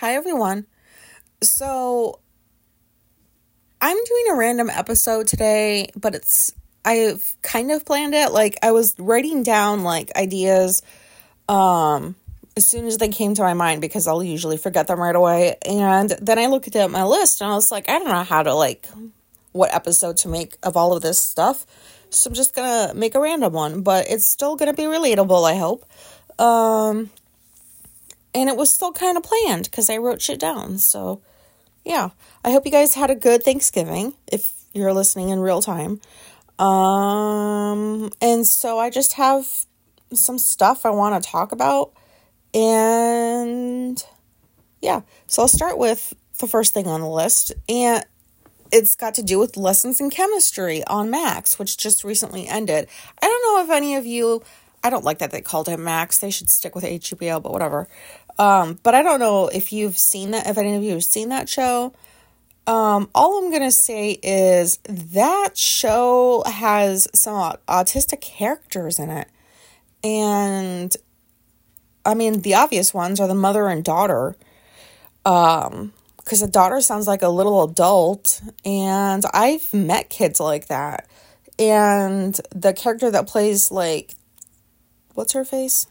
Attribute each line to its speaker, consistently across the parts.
Speaker 1: Hi, everyone. So, I'm doing a random episode today, but it's, I've kind of planned it. Like, I was writing down like ideas um, as soon as they came to my mind because I'll usually forget them right away. And then I looked at my list and I was like, I don't know how to like, what episode to make of all of this stuff. So I'm just gonna make a random one, but it's still gonna be relatable, I hope. Um, and it was still kind of planned because I wrote shit down. So, yeah, I hope you guys had a good Thanksgiving if you're listening in real time. Um, and so I just have some stuff I want to talk about. And yeah, so I'll start with the first thing on the list. And it's got to do with lessons in chemistry on Max, which just recently ended. I don't know if any of you, I don't like that they called him Max. They should stick with HBO, but whatever. Um, but I don't know if you've seen that, if any of you have seen that show. Um, all I'm gonna say is that show has some autistic characters in it. And I mean, the obvious ones are the mother and daughter. Um, because the daughter sounds like a little adult, and I've met kids like that. And the character that plays like, what's her face?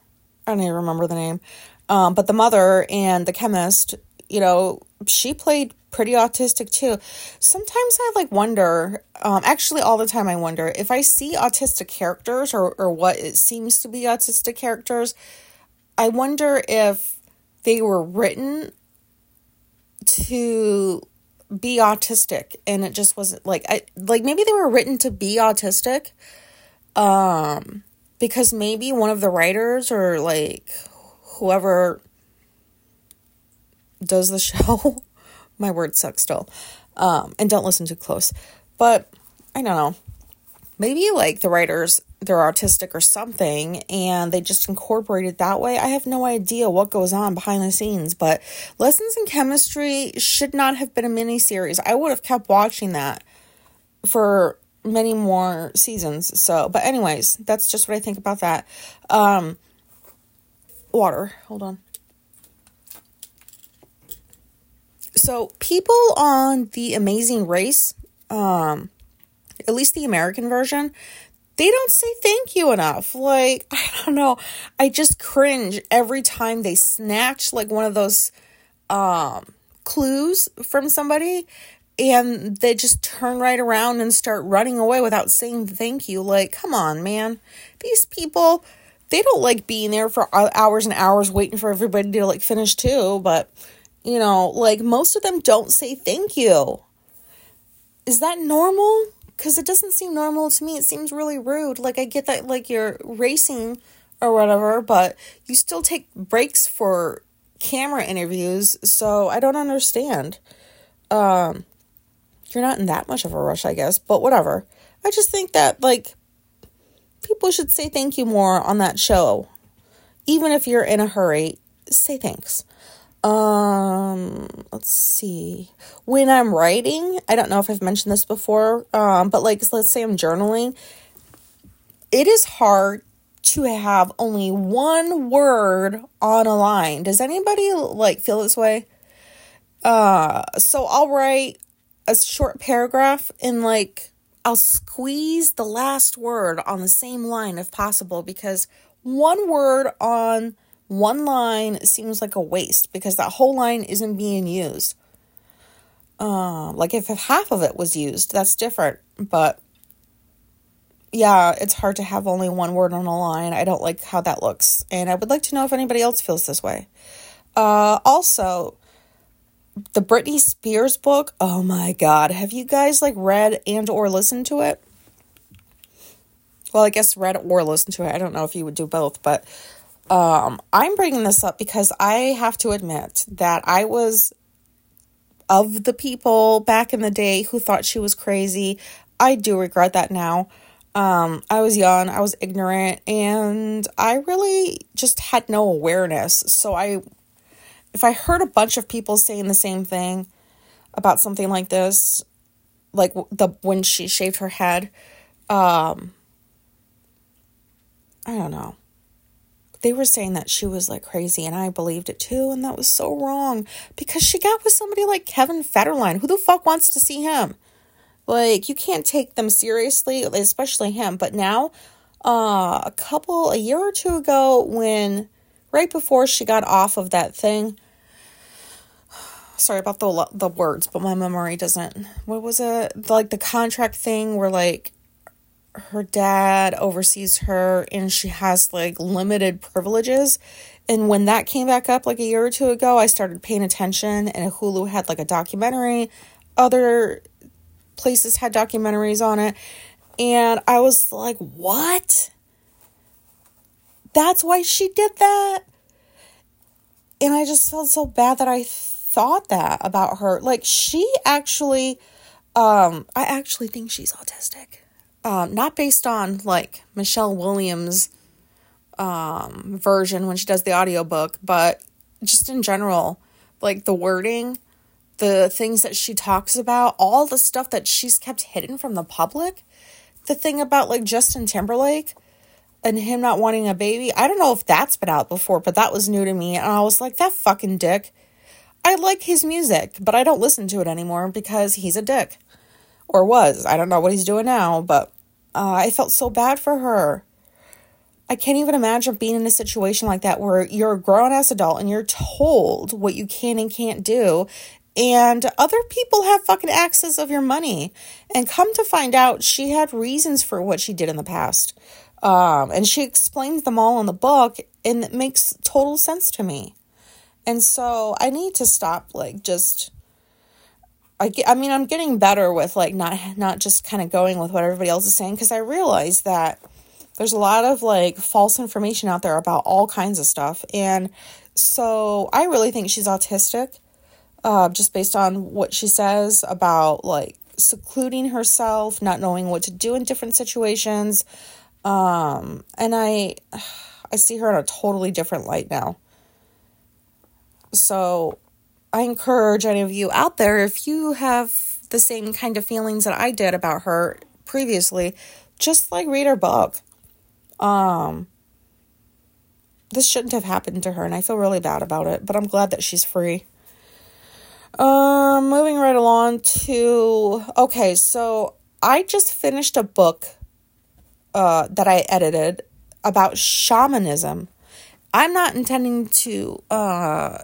Speaker 1: I don't even remember the name. Um, but the mother and the chemist, you know, she played pretty autistic too. Sometimes I like wonder, um, actually, all the time I wonder if I see autistic characters or, or what it seems to be autistic characters, I wonder if they were written to be autistic and it just wasn't like I like maybe they were written to be autistic um because maybe one of the writers or like whoever does the show, my word sucks still. Um, and don't listen too close. But I don't know. Maybe like the writers, they're autistic or something, and they just incorporate it that way. I have no idea what goes on behind the scenes, but Lessons in Chemistry should not have been a mini series. I would have kept watching that for many more seasons. So, but anyways, that's just what I think about that. Um, water. Hold on. So, people on The Amazing Race, um, at least the American version, they don't say thank you enough. Like, I don't know. I just cringe every time they snatch like one of those um clues from somebody and they just turn right around and start running away without saying thank you. Like, come on, man. These people they don't like being there for hours and hours waiting for everybody to like finish too, but you know, like most of them don't say thank you. Is that normal? Cuz it doesn't seem normal to me. It seems really rude. Like I get that like you're racing or whatever, but you still take breaks for camera interviews, so I don't understand. Um you're not in that much of a rush, I guess, but whatever. I just think that like people should say thank you more on that show. Even if you're in a hurry, say thanks. Um, let's see. When I'm writing, I don't know if I've mentioned this before, um, but like let's say I'm journaling, it is hard to have only one word on a line. Does anybody like feel this way? Uh, so I'll write a short paragraph in like I'll squeeze the last word on the same line if possible because one word on one line seems like a waste because that whole line isn't being used. Uh, like if, half of it was used, that's different. But yeah, it's hard to have only one word on a line. I don't like how that looks. And I would like to know if anybody else feels this way. Uh, also, the Britney Spears book. Oh my god, have you guys like read and or listened to it? Well, I guess read or listened to it. I don't know if you would do both, but um I'm bringing this up because I have to admit that I was of the people back in the day who thought she was crazy. I do regret that now. Um, I was young, I was ignorant, and I really just had no awareness. So I if I heard a bunch of people saying the same thing about something like this, like the when she shaved her head, um, I don't know. they were saying that she was like crazy, and I believed it too, and that was so wrong because she got with somebody like Kevin Federline. Who the fuck wants to see him? Like, you can't take them seriously, especially him. But now, uh, a couple, a year or two ago, when right before she got off of that thing, sorry about the the words, but my memory doesn't. What was it? Like the contract thing where like her dad oversees her and she has like limited privileges. And when that came back up like a year or two ago, I started paying attention and Hulu had like a documentary. Other places had documentaries on it. And I was like, what? That's why she did that? And I just felt so bad that I thought that about her. Like, she actually, um, I actually think she's autistic um, not based on like Michelle Williams' um, version when she does the audiobook, but just in general, like the wording, the things that she talks about, all the stuff that she's kept hidden from the public. The thing about like Justin Timberlake and him not wanting a baby, I don't know if that's been out before, but that was new to me. And I was like, that fucking dick. I like his music, but I don't listen to it anymore because he's a dick. Or was. I don't know what he's doing now, but uh, I felt so bad for her. I can't even imagine being in a situation like that where you're a grown ass adult and you're told what you can and can't do, and other people have fucking access of your money. And come to find out, she had reasons for what she did in the past. Um, and she explains them all in the book, and it makes total sense to me. And so I need to stop, like, just I, get, I mean I'm getting better with like not not just kind of going with what everybody else is saying because I realize that there's a lot of like false information out there about all kinds of stuff. And so I really think she's autistic uh, just based on what she says about like secluding herself not knowing what to do in different situations. Um, and I I see her in a totally different light now so I encourage any of you out there, if you have the same kind of feelings that I did about her previously, just like read her book. Um, this shouldn't have happened to her, and I feel really bad about it, but I'm glad that she's free. Um, moving right along to okay, so I just finished a book uh, that I edited about shamanism. I'm not intending to uh,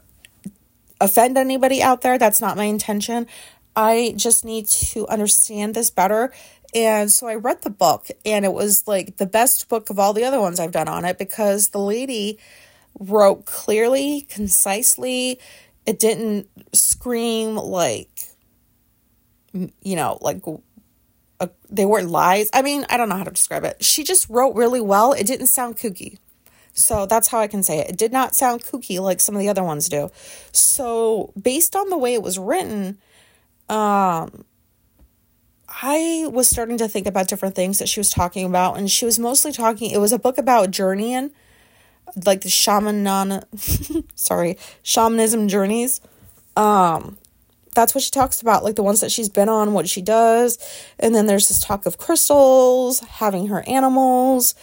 Speaker 1: offend anybody out there. That's not my intention. I just need to understand this better. And so I read the book, and it was like the best book of all the other ones I've done on it because the lady wrote clearly, concisely. It didn't scream like, you know, like a, they weren't lies. I mean, I don't know how to describe it. She just wrote really well. It didn't sound kooky. So that's how I can say it. It did not sound kooky like some of the other ones do. So, based on the way it was written, um, I was starting to think about different things that she was talking about, and she was mostly talking. It was a book about journeying, like the shaman, sorry, shamanism journeys. Um, that's what she talks about, like the ones that she's been on, what she does, and then there's this talk of crystals, having her animals,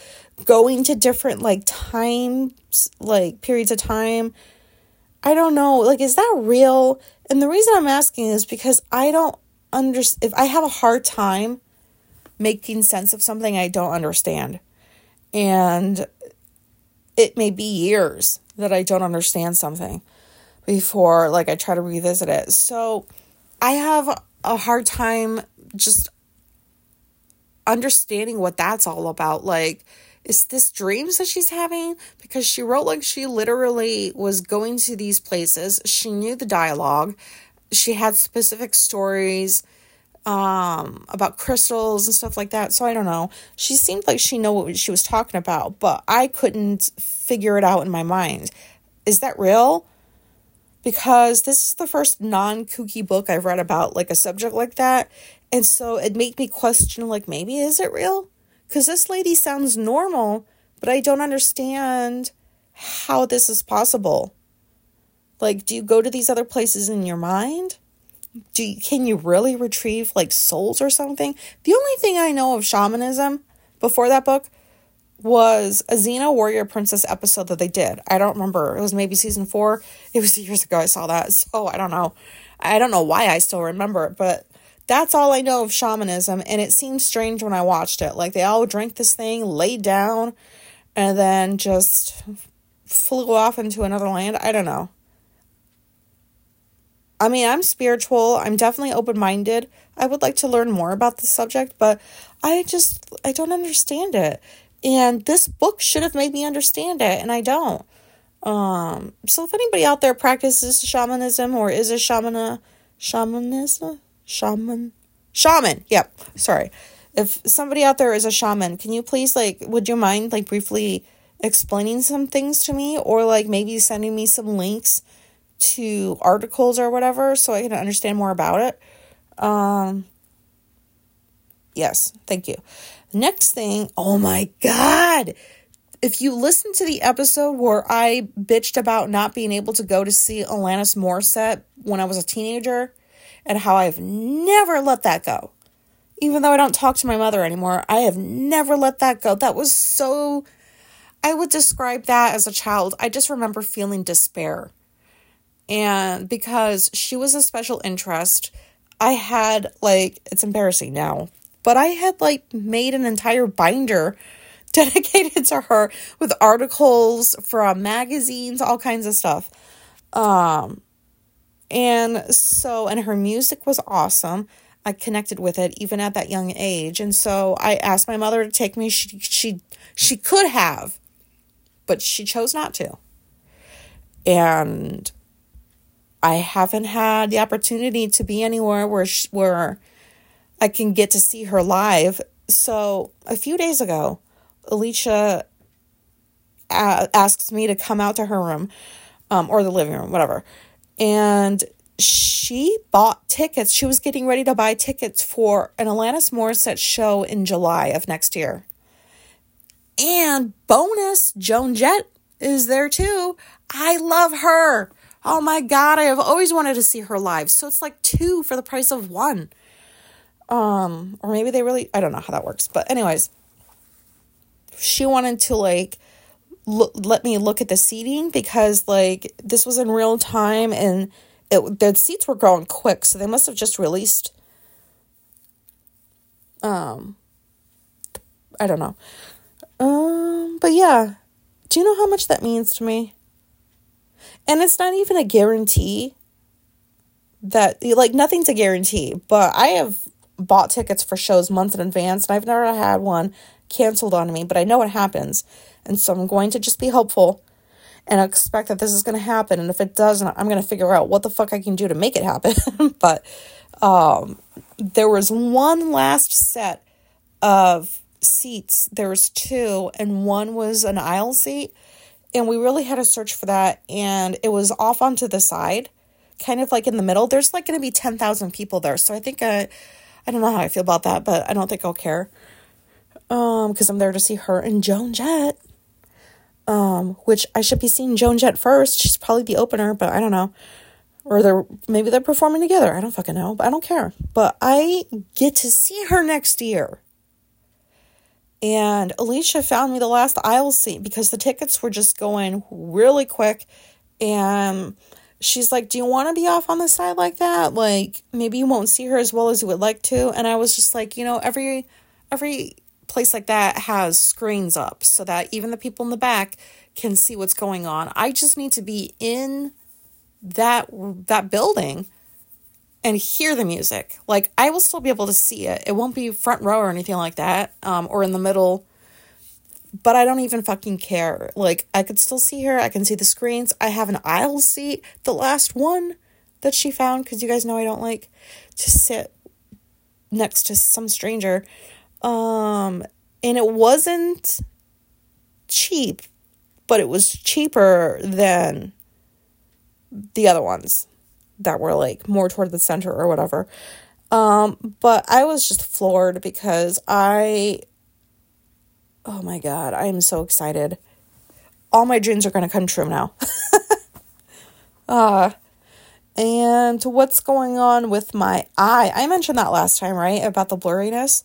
Speaker 1: going to different like times, like periods of time. I don't know. Like, is that real? And the reason I'm asking is because I don't understand. If I have a hard time making sense of something I don't understand, and it may be years that I don't understand something before, like, I try to revisit it. So I have a hard time just understanding what that's all about. Like, is this dreams that she's having? Because she wrote like she literally was going to these places. She knew the dialogue. She had specific stories um about crystals and stuff like that. So I don't know. She seemed like she knew what she was talking about, but I couldn't figure it out in my mind. Is that real? Because this is the first non-kooky book I've read about like a subject like that. And so it made me question like maybe is it real? Because this lady sounds normal, but I don't understand how this is possible. Like, do you go to these other places in your mind? Do you, can you really retrieve like souls or something? The only thing I know of shamanism before that book was a Xena Warrior Princess episode that they did. I don't remember. It was maybe season four. It was years ago I saw that. So I don't know. I don't know why I still remember it, but that's all I know of shamanism. And it seemed strange when I watched it. Like they all drank this thing, laid down, and then just flew off into another land. I don't know. I mean, I'm spiritual. I'm definitely open minded. I would like to learn more about the subject, but I just, I don't understand it. And this book should have made me understand it, and I don't. Um, so if anybody out there practices shamanism or is a shamana, shamanism, shaman, shaman, yep, sorry. If somebody out there is a shaman, can you please, like, would you mind, like, briefly explaining some things to me or, like, maybe sending me some links to articles or whatever so I can understand more about it? Um, yes, thank you. Next thing, oh my God. If you listen to the episode where I bitched about not being able to go to see Alanis Morissette when I was a teenager and how I've never let that go. Even though I don't talk to my mother anymore, I have never let that go. That was so, I would describe that as a child. I just remember feeling despair. And because she was a special interest, I had like, it's embarrassing now, but I had like made an entire binder dedicated to her with articles from magazines, all kinds of stuff. Um and so and her music was awesome. I connected with it even at that young age. And so I asked my mother to take me. She she she could have, but she chose not to. And I haven't had the opportunity to be anywhere where she, where I can get to see her live. So a few days ago, Alicia a- asks me to come out to her room um, or the living room, whatever. And she bought tickets. She was getting ready to buy tickets for an Alanis Morissette show in July of next year. And bonus, Joan Jett is there too. I love her. Oh my God, I have always wanted to see her live. So it's like two for the price of one. Um, or maybe they really, I don't know how that works. But, anyways, she wanted to like let me look at the seating because like this was in real time and it, the seats were growing quick. So they must have just released, um, I don't know. Um, but yeah, do you know how much that means to me? And it's not even a guarantee that like nothing's a guarantee, but I have bought tickets for shows months in advance and I've never had one canceled on me, but I know it happens. And so I'm going to just be hopeful and expect that this is going to happen. And if it doesn't, I'm going to figure out what the fuck I can do to make it happen. but um, there was one last set of seats. There was two, and one was an aisle seat. And we really had to search for that. And it was off onto the side, kind of like in the middle. There's like going to be 10,000 people there. So I think I, I don't know how I feel about that, but I don't think I'll care. Um, because I'm there to see her and Joan Jett. Um, which I should be seeing Joan Jett first. She's probably the opener, but I don't know. Or they're maybe they're performing together. I don't fucking know, but I don't care. But I get to see her next year. And Alicia found me the last aisle seat because the tickets were just going really quick. And she's like, Do you want to be off on the side like that? Like, maybe you won't see her as well as you would like to. And I was just like, you know, every every place like that has screens up so that even the people in the back can see what's going on. I just need to be in that that building and hear the music. Like I will still be able to see it. It won't be front row or anything like that, um, or in the middle but I don't even fucking care. Like, I could still see her. I can see the screens. I have an aisle seat, the last one that she found, because you guys know I don't like to sit next to some stranger. Um, and it wasn't cheap, but it was cheaper than the other ones that were like more toward the center or whatever. Um, but I was just floored because I Oh my God, I am so excited. All my dreams are going to come true now. uh, and what's going on with my eye? I mentioned that last time, right? About the blurriness.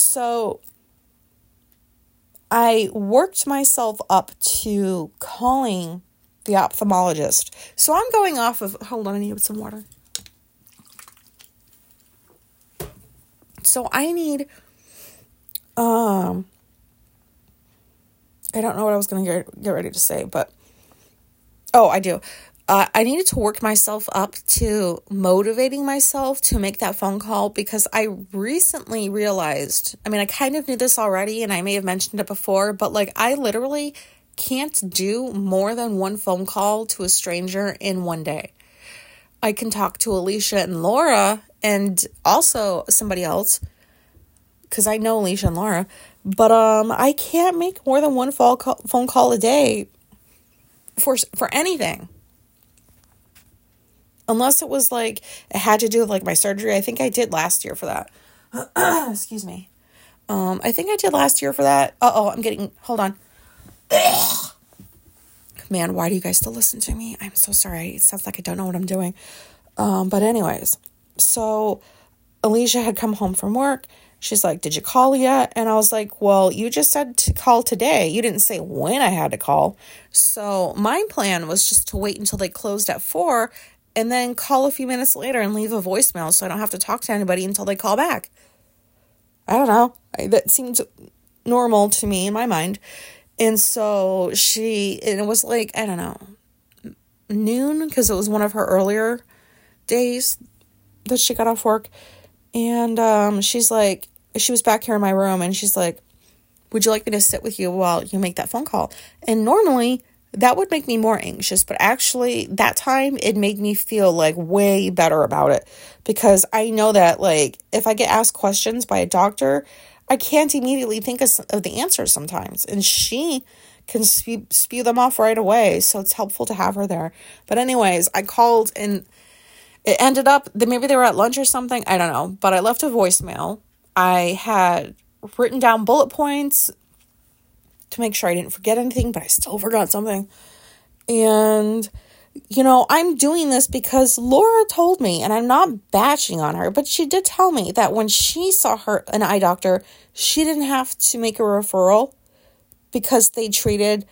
Speaker 1: So I worked myself up to calling the ophthalmologist. So I'm going off of, hold on, I need some water. So I need, um, I don't know what I was going to get, get ready to say, but, oh, I do uh, I needed to work myself up to motivating myself to make that phone call because I recently realized I mean, I kind of knew this already and I may have mentioned it before, but like I literally can't do more than one phone call to a stranger in one day. I can talk to Alicia and Laura and also somebody else because I know Alicia and Laura, but um, I can't make more than one phone call, phone call a day for for anything unless it was like it had to do with like my surgery. I think I did last year for that. Excuse me. Um, I think I did last year for that. Uh oh, I'm getting. Hold on. Man, why do you guys still listen to me? I'm so sorry. It sounds like I don't know what I'm doing. Um, but anyways, so Alicia had come home from work. She's like, Did you call yet? And I was like, Well, you just said to call today. You didn't say when I had to call. So my plan was just to wait until they closed at four and then call a few minutes later and leave a voicemail so I don't have to talk to anybody until they call back. I don't know. That seems normal to me in my mind. And so she, and it was like, I don't know, noon, because it was one of her earlier days that she got off work. And um, she's like, she was back here in my room and she's like, Would you like me to sit with you while you make that phone call? And normally, that would make me more anxious. But actually, that time it made me feel like way better about it because I know that, like, if I get asked questions by a doctor, I can't immediately think of, of the answers sometimes. And she can spew, spew them off right away. So it's helpful to have her there. But, anyways, I called and it ended up that maybe they were at lunch or something. I don't know. But I left a voicemail. I had written down bullet points to make sure I didn't forget anything, but I still forgot something. And, you know, I'm doing this because Laura told me, and I'm not bashing on her, but she did tell me that when she saw her an eye doctor, she didn't have to make a referral because they treated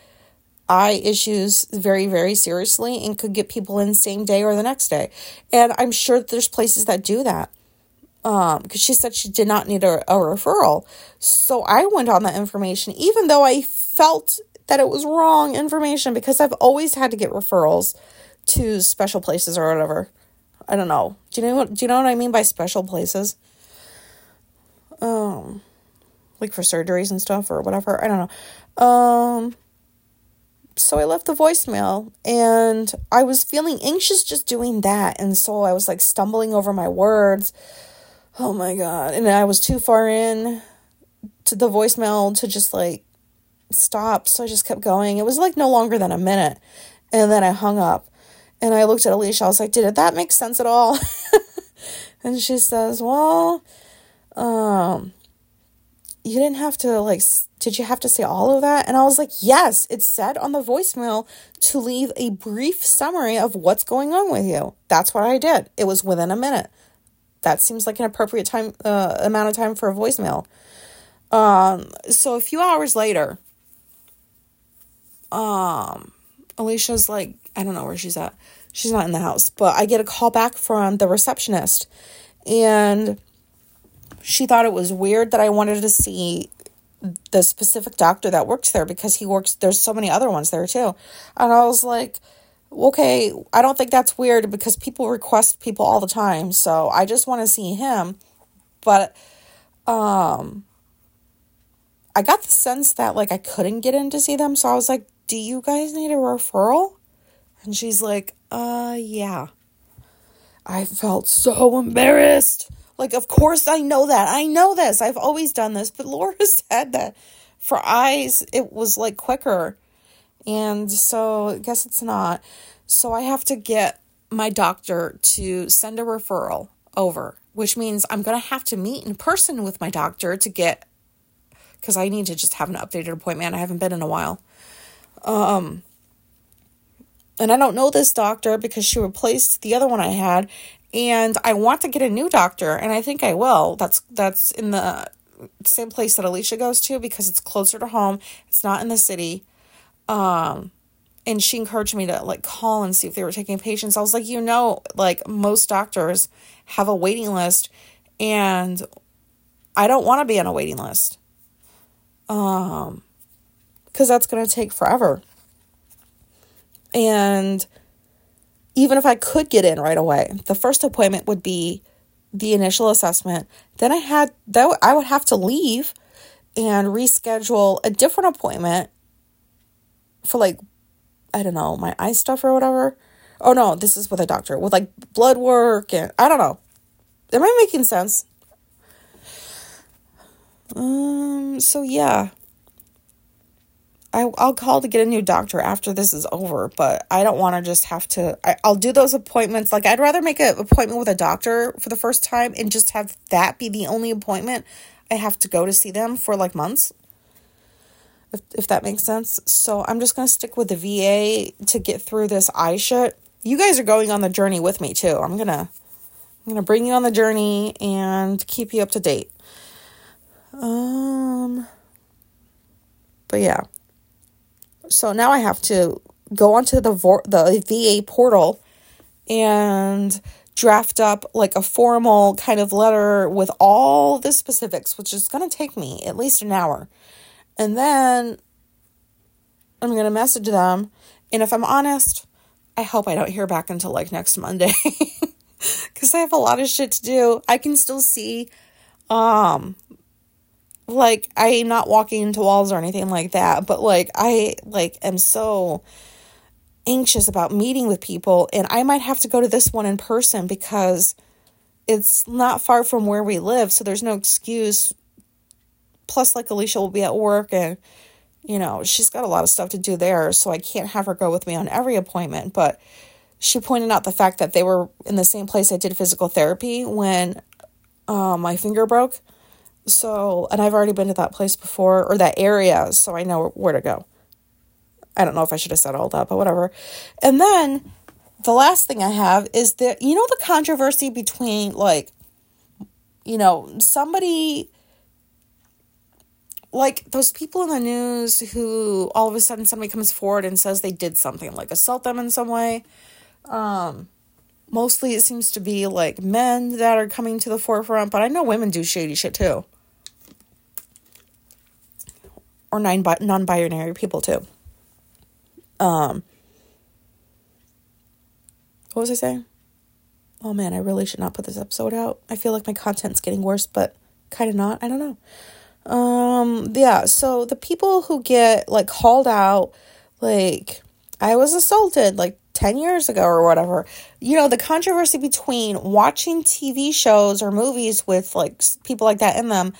Speaker 1: eye issues very very seriously and could get people in same day or the next day and i'm sure there's places that do that um because she said she did not need a, a referral. So i went on that information even though i felt that it was wrong information because i've always had to get referrals to special places or whatever. I don't know. Do you know what do you know what i mean by special places? Um like for surgeries and stuff or whatever. I don't know. Um so I left the voicemail and I was feeling anxious just doing that. And so I was like stumbling over my words. Oh my God. And I was too far in to the voicemail to just like stop. So I just kept going. It was like no longer than a minute. And then I hung up and I looked at Alicia. I was like, did that make sense at all? and she says, well, um, you didn't have to like, did you have to say all of that? And I was like, yes, it said on the voicemail to leave a brief summary of what's going on with you. That's what I did. It was within a minute that seems like an appropriate time uh, amount of time for a voicemail. Um, so a few hours later, um, Alicia's like, I don't know where she's at. She's not in the house, but I get a call back from the receptionist, and she thought it was weird that I wanted to see the specific doctor that works there because he works. There's so many other ones there too, and I was like, okay, I don't think that's weird because people request people all the time. So I just want to see him. But um I got the sense that like I couldn't get in to see them. So I was like, "Do you guys need a referral?" And she's like, "Uh, yeah." I felt so embarrassed. Like, of course I know that. I know this. I've always done this. But Laura said that for eyes, it was like quicker. And so I guess it's not. So I have to get my doctor to send a referral over, which means I'm going to have to meet in person with my doctor to get because I need to just have an updated appointment. I haven't been in a while. Um, and I don't know this doctor because she replaced the other one I had, and I want to get a new doctor, and I think I will. That's that's in the same place that Alicia goes to because it's closer to home. It's not in the city. Um, and she encouraged me to like call and see if they were taking patients. I was like, you know, like most doctors have a waiting list and I don't want to be on a waiting list. Um cuz that's going to take forever. And even if I could get in right away, the first appointment would be the initial assessment. Then I had though I would have to leave and reschedule a different appointment for like I don't know, my eye stuff or whatever. Oh no, this is with a doctor with like blood work and I don't know. Am I making sense? Um so yeah. I, I'll call to get a new doctor after this is over, but I don't want to just have to. I, I'll do those appointments. Like, I'd rather make an appointment with a doctor for the first time and just have that be the only appointment I have to go to see them for like months if, if that makes sense. So I'm just going to stick with the VA to get through this eye shit. You guys are going on the journey with me too. I'm going to I'm going to bring you on the journey and keep you up to date. Um but yeah. So now I have to go onto the the VA portal and draft up like a formal kind of letter with all the specifics, which is going to take me at least an hour. And then I'm going to message them. And if I'm honest, I hope I don't hear back until like next Monday because I have a lot of shit to do. I can still see, um, like I'm not walking into walls or anything like that, but like I like am so anxious about meeting with people and I might have to go to this one in person because it's not far from where we live, so there's no excuse plus like Alicia will be at work and you know, she's got a lot of stuff to do there, so I can't have her go with me on every appointment, but she pointed out the fact that they were in the same place I did physical therapy when uh, my finger broke. So, and I've already been to that place before or that area, so I know where to go. I don't know if I should have said all that, but whatever. And then the last thing I have is that, you know, the controversy between like, you know, somebody like those people in the news who all of a sudden somebody comes forward and says they did something like assault them in some way. Um mostly it seems to be like men that are coming to the forefront but i know women do shady shit too. Or non non-binary people too. Um what was i saying? Oh man i really should not put this episode out. I feel like my content's getting worse but kind of not. I don't know um, yeah, so the people who get like called out, like, I was assaulted like 10 years ago or whatever, you know, the controversy between watching TV shows or movies with like people like that in them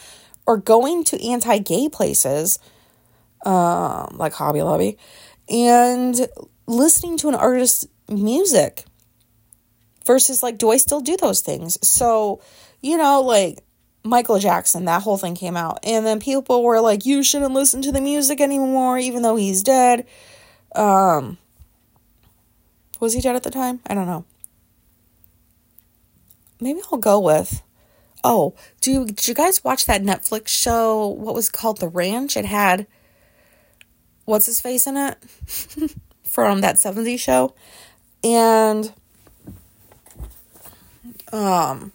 Speaker 1: or going to anti gay places, um, like Hobby Lobby, and listening to an artist's music versus like, do I still do those things? So, you know, like, Michael Jackson, that whole thing came out. And then people were like, you shouldn't listen to the music anymore, even though he's dead. Um, was he dead at the time? I don't know. Maybe I'll go with. Oh, do you, did you guys watch that Netflix show? What was called The Ranch? It had what's his face in it from that 70s show. And um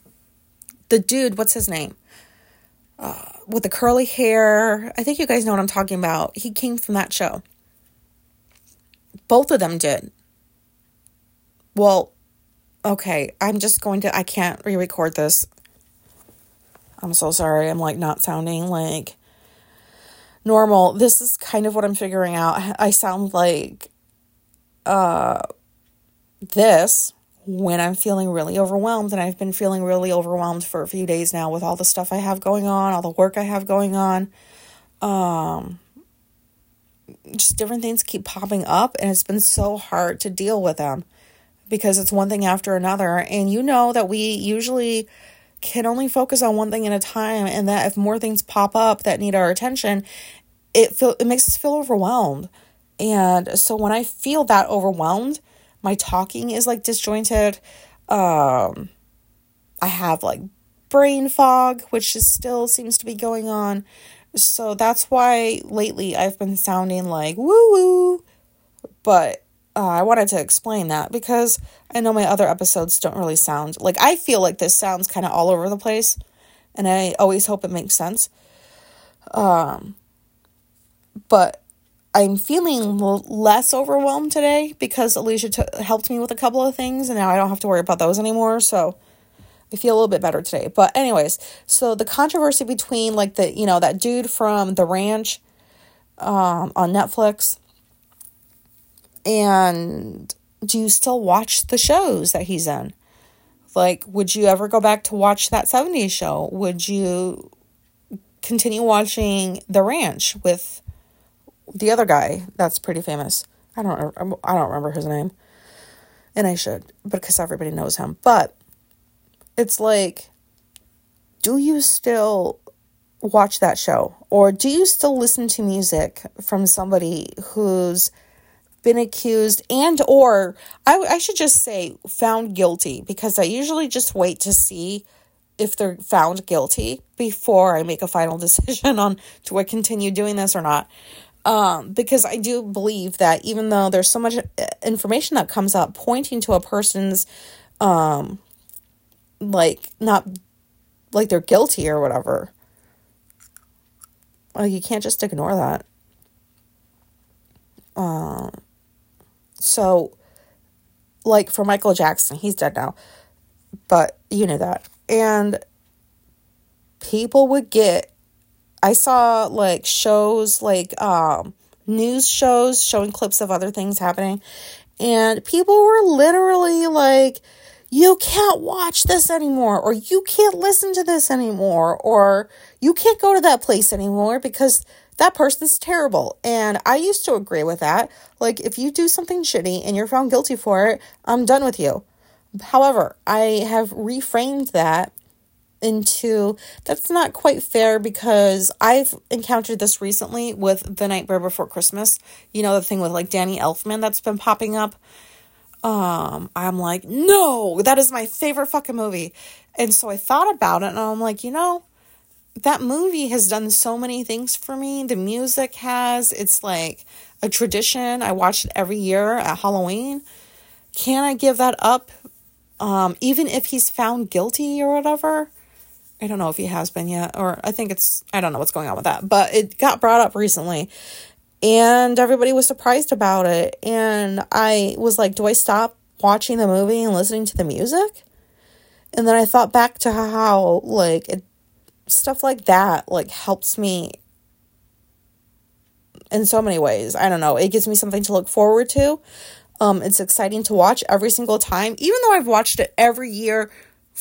Speaker 1: the dude, what's his name? Uh, with the curly hair. I think you guys know what I'm talking about. He came from that show. Both of them did. Well, okay, I'm just going to, I can't re record this. I'm so sorry. I'm like not sounding like normal. This is kind of what I'm figuring out. I sound like uh this when I'm feeling really overwhelmed, and I've been feeling really overwhelmed for a few days now with all the stuff I have going on, all the work I have going on. Um, just different things keep popping up, and it's been so hard to deal with them because it's one thing after another. And you know that we usually can only focus on one thing at a time, and that if more things pop up that need our attention, it feel it makes us feel overwhelmed. And so when I feel that overwhelmed, my talking is like disjointed. Um, I have like brain fog, which is still seems to be going on. So that's why lately I've been sounding like woo woo. But uh, I wanted to explain that because I know my other episodes don't really sound like I feel like this sounds kind of all over the place, and I always hope it makes sense. Um, but I'm feeling less overwhelmed today because Alicia t- helped me with a couple of things, and now I don't have to worry about those anymore. So I feel a little bit better today. But anyways, so the controversy between like the you know that dude from the ranch um, on Netflix and do you still watch the shows that he's in? Like, would you ever go back to watch that 70s show? Would you continue watching The Ranch with the other guy that's pretty famous? I don't I don't remember his name. And I should because everybody knows him. But it's like do you still watch that show or do you still listen to music from somebody who's been accused and or I, I should just say found guilty because i usually just wait to see if they're found guilty before i make a final decision on do i continue doing this or not um, because i do believe that even though there's so much uh, information that comes up pointing to a person's um, like not like they're guilty or whatever well, you can't just ignore that um so, like for Michael Jackson, he's dead now, but you know that. And people would get, I saw like shows, like um, news shows showing clips of other things happening, and people were literally like, you can't watch this anymore, or you can't listen to this anymore, or you can't go to that place anymore because that person's terrible. And I used to agree with that. Like, if you do something shitty and you're found guilty for it, I'm done with you. However, I have reframed that into that's not quite fair because I've encountered this recently with The Nightmare Before Christmas. You know, the thing with like Danny Elfman that's been popping up. Um, I'm like, no, that is my favorite fucking movie. And so I thought about it and I'm like, you know, that movie has done so many things for me. The music has, it's like a tradition. I watch it every year at Halloween. Can I give that up? Um, even if he's found guilty or whatever. I don't know if he has been yet, or I think it's, I don't know what's going on with that, but it got brought up recently and everybody was surprised about it. And I was like, do I stop watching the movie and listening to the music? And then I thought back to how, like, it stuff like that like helps me in so many ways. I don't know. It gives me something to look forward to. Um, it's exciting to watch every single time. Even though I've watched it every year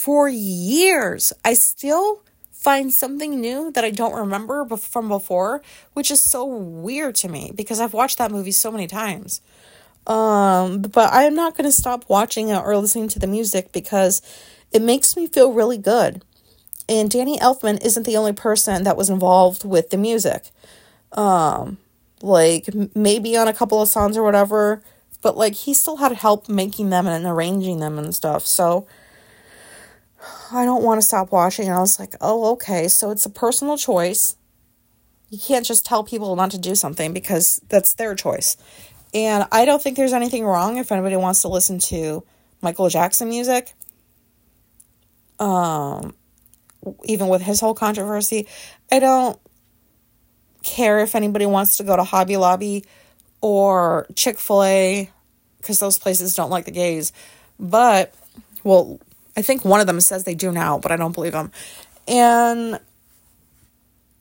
Speaker 1: for years, I still find something new that I don't remember from before, which is so weird to me because I've watched that movie so many times. Um, but I'm not going to stop watching it or listening to the music because it makes me feel really good. And Danny Elfman isn't the only person that was involved with the music. Um, like maybe on a couple of songs or whatever, but like he still had help making them and arranging them and stuff. So I don't want to stop watching. And I was like, oh, okay. So it's a personal choice. You can't just tell people not to do something because that's their choice. And I don't think there's anything wrong if anybody wants to listen to Michael Jackson music. Um, even with his whole controversy. I don't care if anybody wants to go to Hobby Lobby or Chick fil A because those places don't like the gays. But, well, I think one of them says they do now, but I don't believe them. And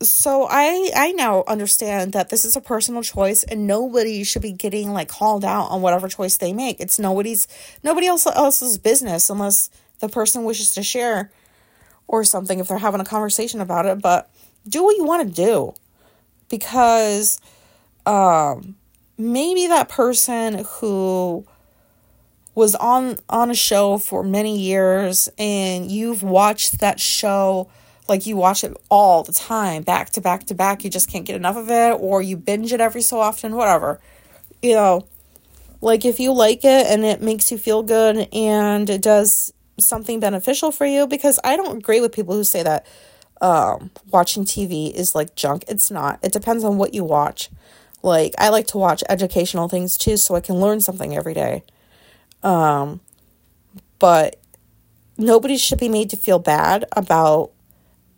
Speaker 1: so I I now understand that this is a personal choice and nobody should be getting like called out on whatever choice they make. It's nobody's nobody else else's business unless the person wishes to share or something if they're having a conversation about it, but do what you want to do because um, maybe that person who was on on a show for many years and you've watched that show like you watch it all the time back to back to back you just can't get enough of it or you binge it every so often whatever you know like if you like it and it makes you feel good and it does something beneficial for you because I don't agree with people who say that um, watching TV is like junk. It's not. It depends on what you watch. Like I like to watch educational things too so I can learn something every day. Um but nobody should be made to feel bad about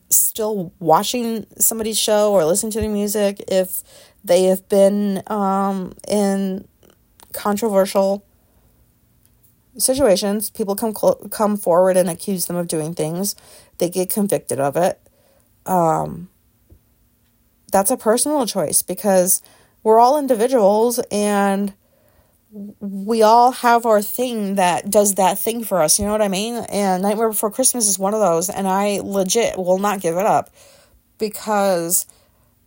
Speaker 1: still watching somebody's show or listening to their music if they have been um, in controversial situations. People come cl- come forward and accuse them of doing things. They get convicted of it. Um, that's a personal choice because we're all individuals and we all have our thing that does that thing for us. You know what I mean? And Nightmare Before Christmas is one of those. And I legit will not give it up because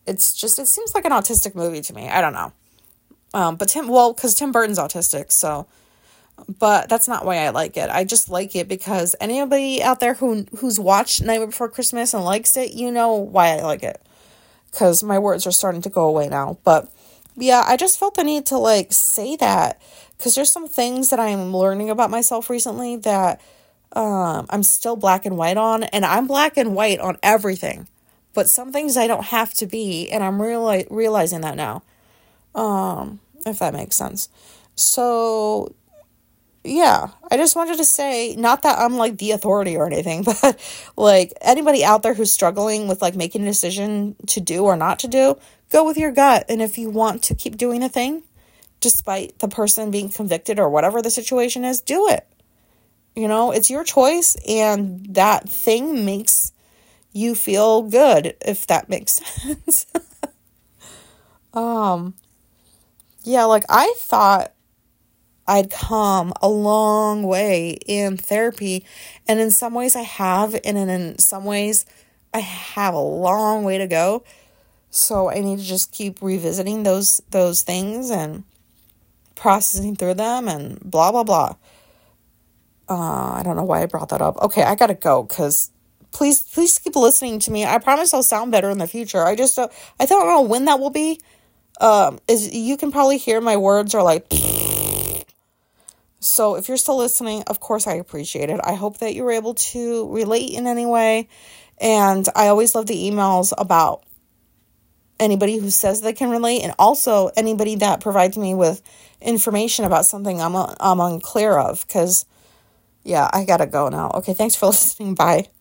Speaker 1: it's just, it seems like an autistic movie to me. I don't know. Um, but Tim, well, because Tim Burton's autistic. So, but that's not why I like it. I just like it because anybody out there who who's watched Nightmare Before Christmas and likes it, you know why I like it. Because my words are starting to go away now. But yeah, I just felt the need to like say that because there's some things that I'm learning about myself recently that um, I'm still black and white on, and I'm black and white on everything, but some things I don't have to be, and I'm really realizing that now. Um, if that makes sense. So, yeah, I just wanted to say, not that I'm like the authority or anything, but like anybody out there who's struggling with like making a decision to do or not to do, go with your gut. And if you want to keep doing a thing, despite the person being convicted or whatever the situation is, do it. You know, it's your choice, and that thing makes you feel good, if that makes sense. um, yeah, like I thought I'd come a long way in therapy, and in some ways I have, and in some ways I have a long way to go so I need to just keep revisiting those those things and processing through them and blah blah blah. Uh, I don't know why I brought that up. Okay, I gotta go because please please keep listening to me. I promise I'll sound better in the future. I just uh, I don't know when that will be. Um, is you can probably hear my words are like. So if you're still listening, of course I appreciate it. I hope that you were able to relate in any way. And I always love the emails about anybody who says they can relate and also anybody that provides me with information about something I'm uh, I'm unclear of cuz yeah, I got to go now. Okay, thanks for listening. Bye.